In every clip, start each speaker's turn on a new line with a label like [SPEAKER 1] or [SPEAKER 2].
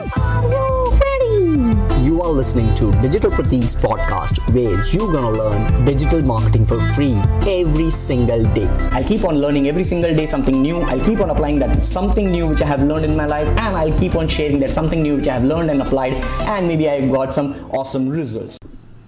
[SPEAKER 1] Are you ready? You are listening to Digital Pratik's podcast where you're gonna learn digital marketing for free every single day. I'll keep on learning every single day something new. I'll keep on applying that something new which I have learned in my life, and I'll keep on sharing that something new which I have learned and applied, and maybe I got some awesome results.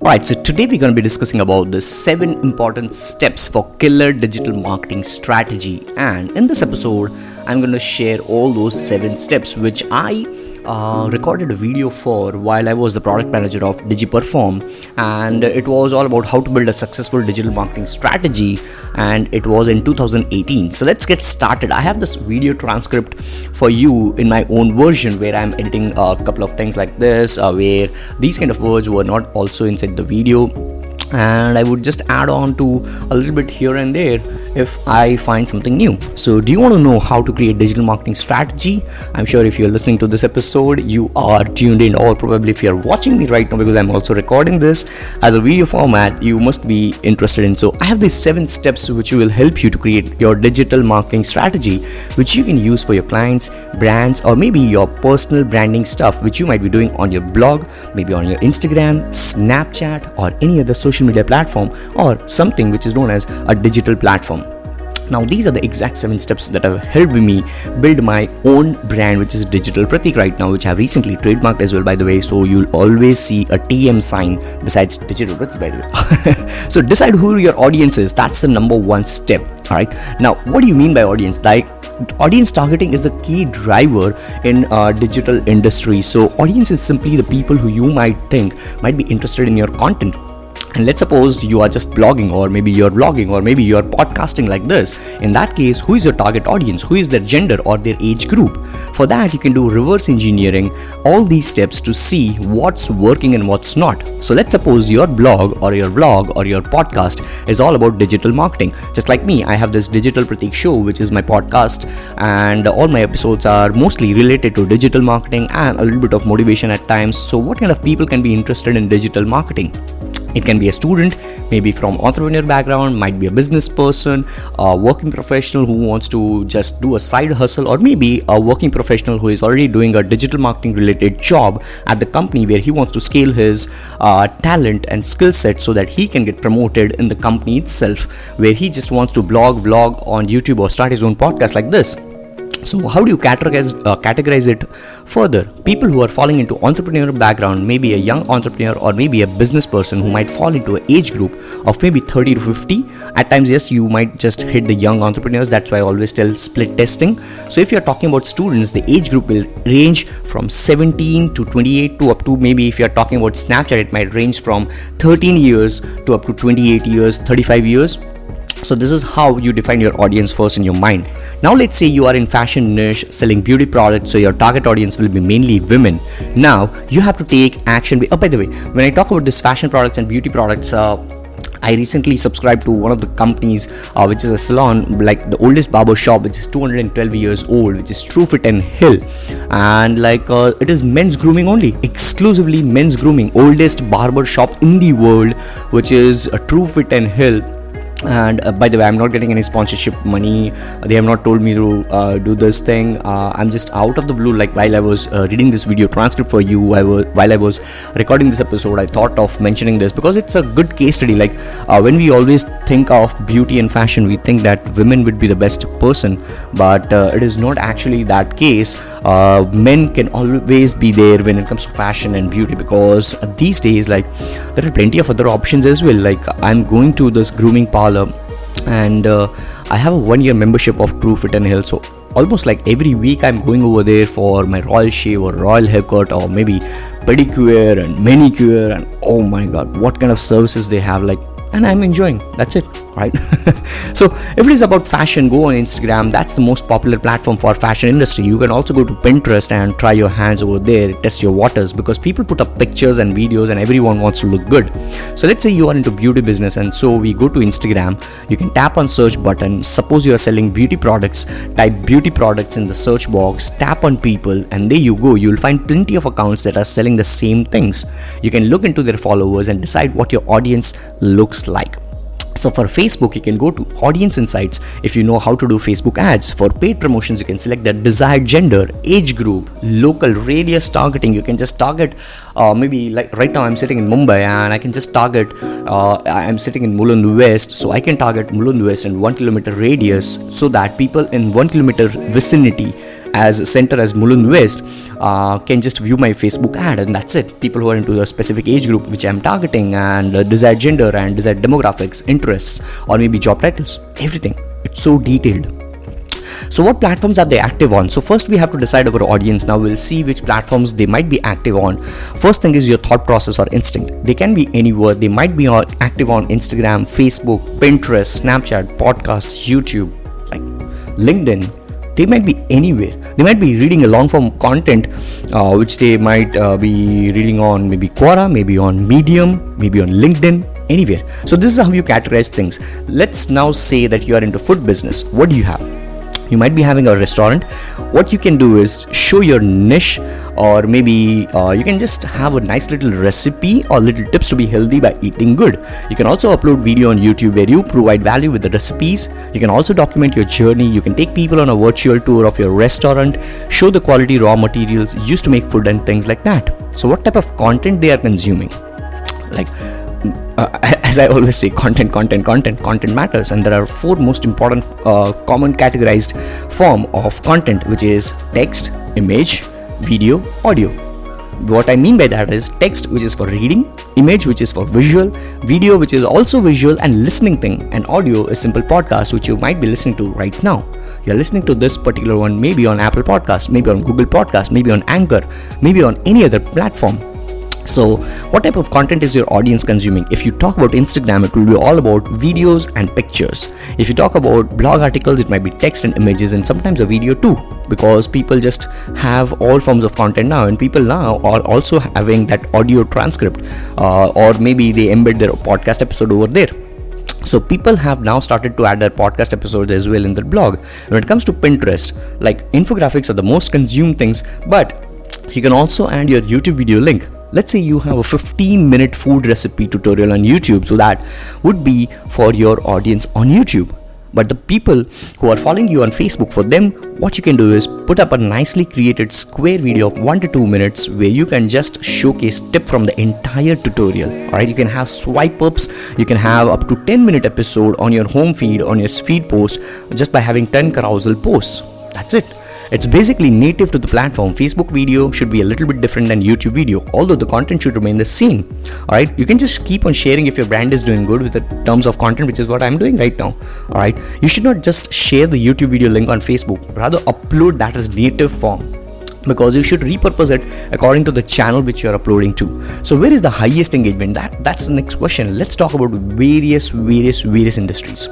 [SPEAKER 1] Alright, so today we're going to be discussing about the seven important steps for killer digital marketing strategy. And in this episode, I'm going to share all those seven steps which I uh, recorded a video for while I was the product manager of DigiPerform, and it was all about how to build a successful digital marketing strategy. And it was in 2018. So let's get started. I have this video transcript for you in my own version where I'm editing a couple of things like this, uh, where these kind of words were not also inside the video and I would just add on to a little bit here and there if I find something new. So, do you want to know how to create digital marketing strategy? I'm sure if you're listening to this episode, you are tuned in, or probably if you're watching me right now because I'm also recording this as a video format, you must be interested in. So, I have these seven steps which will help you to create your digital marketing strategy, which you can use for your clients, brands, or maybe your personal branding stuff, which you might be doing on your blog, maybe on your Instagram, Snapchat, or any other social media platform, or something which is known as a digital platform. Now, these are the exact seven steps that have helped me build my own brand, which is Digital Pratik right now, which I have recently trademarked as well, by the way. So, you'll always see a TM sign besides Digital Pratik, by the way. so, decide who your audience is. That's the number one step. All right. Now, what do you mean by audience? Like, audience targeting is the key driver in uh, digital industry so audience is simply the people who you might think might be interested in your content and let's suppose you are just blogging or maybe you're vlogging or maybe you're podcasting like this. In that case who is your target audience? Who is their gender or their age group? For that you can do reverse engineering all these steps to see what's working and what's not. So let's suppose your blog or your vlog or your podcast is all about digital marketing. Just like me i have this digital pratik show which is my podcast and all my episodes are mostly related to digital marketing and a little bit of motivation at times. So what kind of people can be interested in digital marketing it can be a student maybe from entrepreneur background might be a business person a working professional who wants to just do a side hustle or maybe a working professional who is already doing a digital marketing related job at the company where he wants to scale his uh, talent and skill set so that he can get promoted in the company itself where he just wants to blog vlog on youtube or start his own podcast like this so how do you categorize uh, categorize it further? People who are falling into entrepreneurial background maybe a young entrepreneur or maybe a business person who might fall into an age group of maybe 30 to 50 at times yes you might just hit the young entrepreneurs. That's why i always tell split testing. So if you're talking about students the age group will range from 17 to 28 to up to maybe if you're talking about snapchat it might range from 13 years to up to 28 years 35 years so this is how you define your audience first in your mind. Now let's say you are in fashion niche selling beauty products so your target audience will be mainly women. Now you have to take action. Oh by the way when i talk about this fashion products and beauty products uh, I recently subscribed to one of the companies, uh, which is a salon, like the oldest barber shop, which is 212 years old, which is Truefitt and Hill, and like uh, it is men's grooming only, exclusively men's grooming, oldest barber shop in the world, which is uh, Truefitt and Hill and uh, by the way i'm not getting any sponsorship money. They have not told me to uh, do this thing. Uh, i'm just out of the blue. Like while i was uh, reading this video transcript for you i was while i was recording this episode i thought of mentioning this because it's a good case study. Like uh, when we always think of beauty and fashion we think that women would be the best person. But uh, it is not actually that case men can always be there when it comes to fashion and beauty because these days like there are plenty of other options as well. Like i'm going to this grooming parlor and uh, I have a one year membership of Truefitt and Hill. So almost like every week I'm going over there for my royal shave or royal haircut or maybe pedicure and manicure and oh my god what kind of services they have like and I'm enjoying. That's it right? So if it is about fashion go on instagram. That's the most popular platform for fashion industry. You can also go to pinterest and try your hands over there test your waters because people put up pictures and videos and everyone wants to look good. So let's say you are into beauty business and so we go to instagram. You can tap on search button. Suppose you are selling beauty products. Type beauty products in the search box tap on people and there you go. You'll find plenty of accounts that are selling the same things. You can look into their followers and decide what your audience looks like so for Facebook, you can go to audience insights if you know how to do Facebook ads. For paid promotions, you can select the desired gender, age group, local radius targeting. You can just target uh, maybe like right now I'm sitting in Mumbai and I can just target. Uh, I'm sitting in Mulund West, so I can target Mulund West in one kilometer radius so that people in one kilometer vicinity as center as Mulund West uh, can just view my Facebook ad and that's it. People who are into a specific age group which I'm targeting and uh, desired gender and desired demographics, interests, or maybe job titles, everything. It's so detailed. So, what platforms are they active on? So, first we have to decide our audience. Now, we'll see which platforms they might be active on. First thing is your thought process or instinct. They can be anywhere. They might be active on Instagram, Facebook, Pinterest, Snapchat, podcasts, YouTube, like LinkedIn, they might be anywhere. They might be reading a long form content uh, which they might uh, be reading on maybe quora maybe on medium maybe on linkedin anywhere. So this is how you categorize things. Let's now say that you are into food business. What do you have? You might be having a restaurant. What you can do is show your niche or maybe uh, you can just have a nice little recipe or little tips to be healthy by eating good. You can also upload video on youtube where you provide value with the recipes. You can also document your journey. You can take people on a virtual tour of your restaurant. Show the quality raw materials used to make food and things like that. So what type of content they are consuming? Like uh, as I always say, content, content, content, content matters, and there are four most important, uh, common categorized form of content, which is text, image, video, audio. What I mean by that is text, which is for reading, image, which is for visual, video, which is also visual and listening thing, and audio is simple podcast, which you might be listening to right now. You're listening to this particular one maybe on Apple Podcast, maybe on Google Podcast, maybe on Anchor, maybe on any other platform so, what type of content is your audience consuming? If you talk about Instagram, it will be all about videos and pictures. If you talk about blog articles, it might be text and images and sometimes a video too, because people just have all forms of content now, and people now are also having that audio transcript, uh, or maybe they embed their podcast episode over there. So people have now started to add their podcast episodes as well in their blog. When it comes to Pinterest, like infographics are the most consumed things, but you can also add your YouTube video link let's say you have a 15 minute food recipe tutorial on YouTube so that would be for your audience on YouTube. But the people who are following you on Facebook for them what you can do is put up a nicely created square video of 1 to 2 minutes where you can just showcase tip from the entire tutorial all right you can have swipe ups you can have up to 10 minute episode on your home feed on your feed post just by having 10 carousel posts. That's it it's basically native to the platform. Facebook video should be a little bit different than YouTube video, although the content should remain the same. Alright, you can just keep on sharing if your brand is doing good with the terms of content, which is what I'm doing right now. Alright, you should not just share the YouTube video link on Facebook, rather upload that as native form because you should repurpose it according to the channel which you're uploading to. So where is the highest engagement? That that's the next question. Let's talk about various various various industries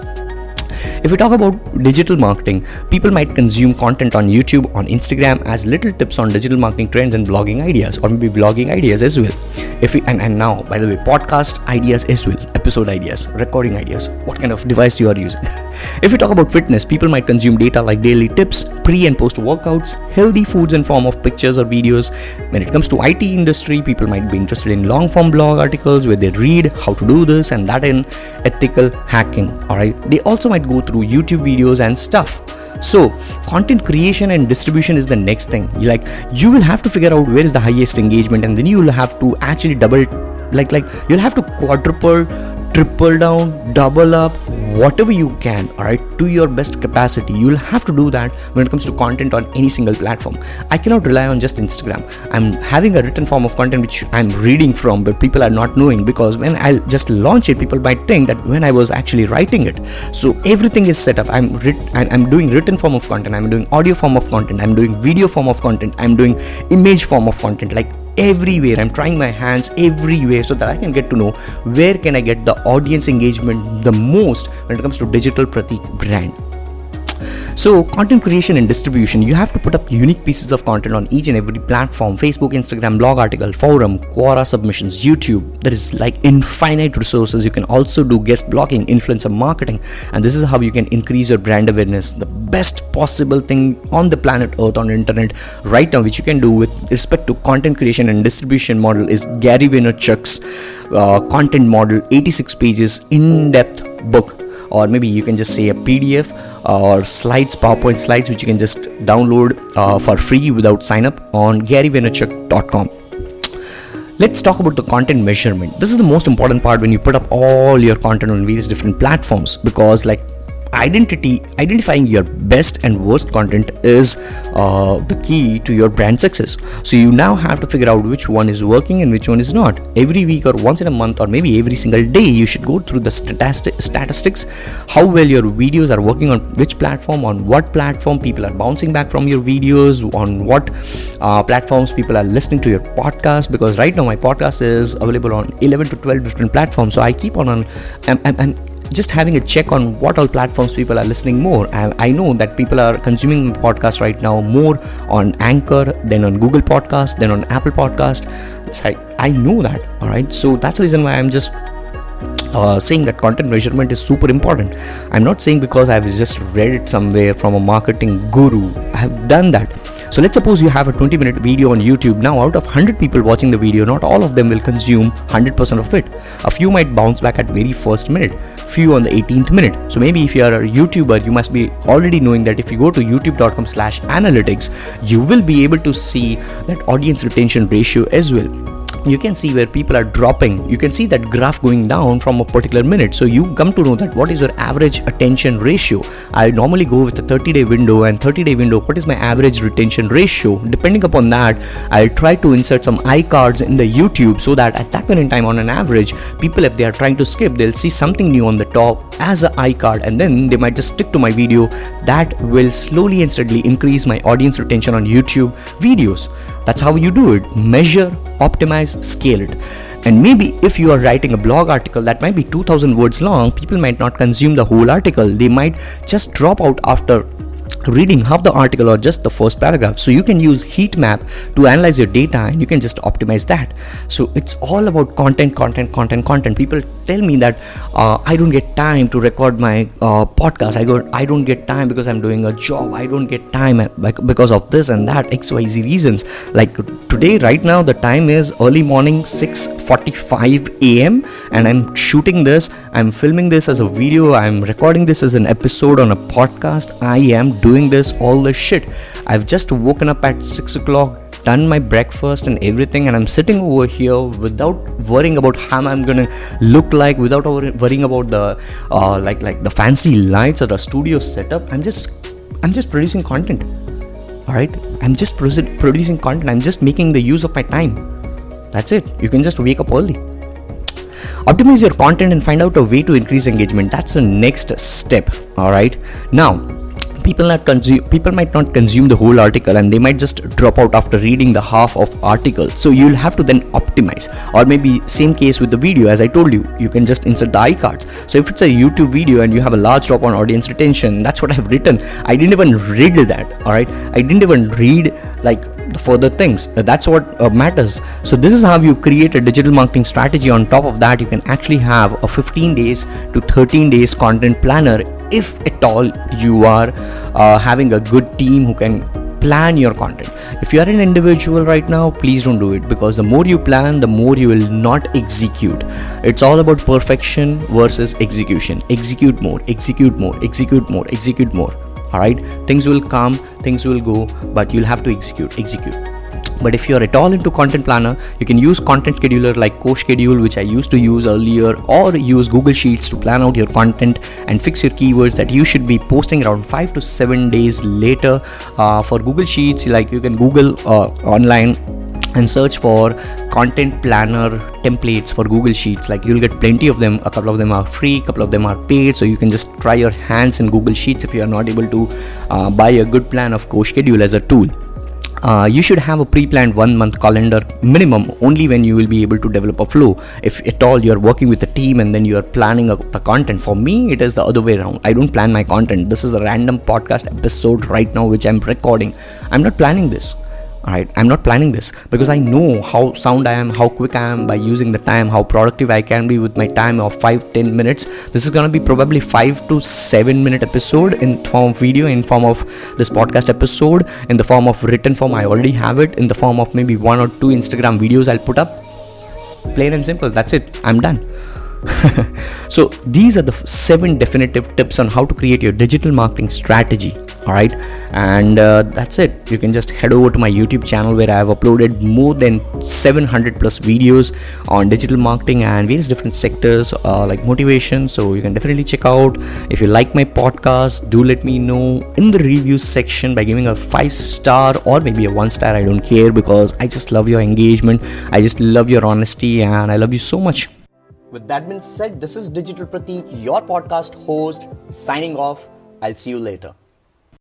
[SPEAKER 1] if we talk about digital marketing, people might consume content on YouTube, on Instagram as little tips on digital marketing trends and blogging ideas, or maybe blogging ideas as well. If we and, and now, by the way, podcast ideas as well, episode ideas, recording ideas, what kind of device you are using. if we talk about fitness, people might consume data like daily tips, pre and post workouts, healthy foods in form of pictures or videos. When it comes to IT industry, people might be interested in long form blog articles where they read how to do this and that in ethical hacking. Alright. They also might go through YouTube videos and stuff. So, content creation and distribution is the next thing. Like you will have to figure out where is the highest engagement, and then you will have to actually double, like like you'll have to quadruple triple down, double up, whatever you can, all right, to your best capacity. You'll have to do that when it comes to content on any single platform. I cannot rely on just Instagram. I'm having a written form of content which I'm reading from, but people are not knowing because when I just launch it, people might think that when I was actually writing it. So everything is set up. I'm writ- I'm doing written form of content. I'm doing audio form of content. I'm doing video form of content. I'm doing image form of content. Like everywhere. I'm trying my hands everywhere so that i can get to know where can i get the audience engagement the most when it comes to digital pratik brand so, content creation and distribution, you have to put up unique pieces of content on each and every platform Facebook, Instagram, blog article, forum, Quora submissions, YouTube. There is like infinite resources. You can also do guest blogging, influencer marketing, and this is how you can increase your brand awareness. The best possible thing on the planet Earth on internet right now, which you can do with respect to content creation and distribution model, is Gary Vaynerchuk's uh, content model 86 pages in depth book or maybe you can just say a pdf or slides powerpoint slides which you can just download uh, for free without sign up on garyvaynerchuk.com let's talk about the content measurement. This is the most important part when you put up all your content on various different platforms because like identity identifying your best and worst content is uh, the key to your brand success. So you now have to figure out which one is working and which one is not. Every week or once in a month or maybe every single day you should go through the statistic, statistics how well your videos are working on which platform on what platform people are bouncing back from your videos on what uh, platforms people are listening to your podcast because right now my podcast is available on 11 to 12 different platforms. So i keep on on and, and, and just having a check on what all platforms people are listening more. I, I know that people are consuming podcast right now more on Anchor than on Google Podcast, than on Apple Podcast. I, I know that. All right. So that's the reason why I'm just uh, saying that content measurement is super important. I'm not saying because I've just read it somewhere from a marketing guru. I have done that. So let's suppose you have a 20 minute video on YouTube. Now, out of 100 people watching the video, not all of them will consume 100% of it. A few might bounce back at very first minute, few on the 18th minute. So maybe if you are a YouTuber, you must be already knowing that if you go to youtube.com slash analytics, you will be able to see that audience retention ratio as well you can see where people are dropping. You can see that graph going down from a particular minute. So you come to know that what is your average attention ratio. I normally go with a 30 day window and 30 day window what is my average retention ratio? Depending upon that i'll try to insert some iCards in the youtube so that at that point in time on an average people if they are trying to skip they'll see something new on the top as an iCard and then they might just stick to my video. That will slowly and steadily increase my audience retention on youtube videos. That's how you do it. Measure optimize, scale it. And maybe if you are writing a blog article that might be 2000 words long, people might not consume the whole article. They might just drop out after reading half the article or just the first paragraph. So you can use heat map to analyze your data and you can just optimize that. So it's all about content content content content. People tell me that uh, i don't get time to record my uh, podcast. I go i don't get time because i'm doing a job. I don't get time because of this and that xyz reasons. Like today right now the time is early morning 6:45 am and i'm shooting this. I'm filming this as a video. I'm recording this as an episode on a podcast. I am doing doing this all this shit. I've just woken up at 6 o'clock, done my breakfast and everything, and I'm sitting over here without worrying about how I'm gonna look like, without worrying about the uh, like like the fancy lights or the studio setup. I'm just I'm just producing content. Alright? I'm just producing content. I'm just making the use of my time. That's it. You can just wake up early optimize your content and find out a way to increase engagement that's the next step all right now people not consume people might not consume the whole article and they might just drop out after reading the half of article. So you'll have to then optimize. Or maybe same case with the video as i told you you can just insert the iCards. So if it's a youtube video and you have a large drop on audience retention that's what i've written. I didn't even read that all right i didn't even read like the further things. That's what uh, matters. So this is how you create a digital marketing strategy. On top of that you can actually have a 15 days to 13 days content planner if at all you are uh, having a good team who can plan your content. If you are an individual right now please don't do it because the more you plan the more you will not execute. It's all about perfection versus execution. Execute more execute more execute more execute more. All right? Things will come things will go but you'll have to execute execute but if you're at all into content planner you can use content scheduler like CoSchedule which i used to use earlier or use google sheets to plan out your content and fix your keywords that you should be posting around 5 to 7 days later. Uh, for google sheets like you can google uh, online and search for content planner templates for google sheets. Like you'll get plenty of them. A couple of them are free a couple of them are paid so you can just try your hands in google sheets if you are not able to uh, buy a good plan of CoSchedule as a tool uh, you should have a pre-planned one month calendar minimum only when you will be able to develop a flow. If at all you're working with a team and then you're planning a, a, content for me it is the other way around. I don't plan my content. This is a random podcast episode right now which i'm recording. I'm not planning this all right? I'm not planning this because i know how sound i am how quick i am by using the time how productive i can be with my time of 5 10 minutes. This is going to be probably 5 to 7 minute episode in form of video in form of this podcast episode in the form of written form. I already have it in the form of maybe one or two instagram videos i'll put up. Plain and simple that's it. I'm done so these are the seven definitive tips on how to create your digital marketing strategy all right and uh, that's it. You can just head over to my youtube channel where i have uploaded more than 700 plus videos on digital marketing and various different sectors uh, like motivation. So you can definitely check out. If you like my podcast do let me know in the review section by giving a five star or maybe a one star. I don't care because i just love your engagement. I just love your honesty and i love you so much with that being said this is digital pratik your podcast host signing off. I'll see you later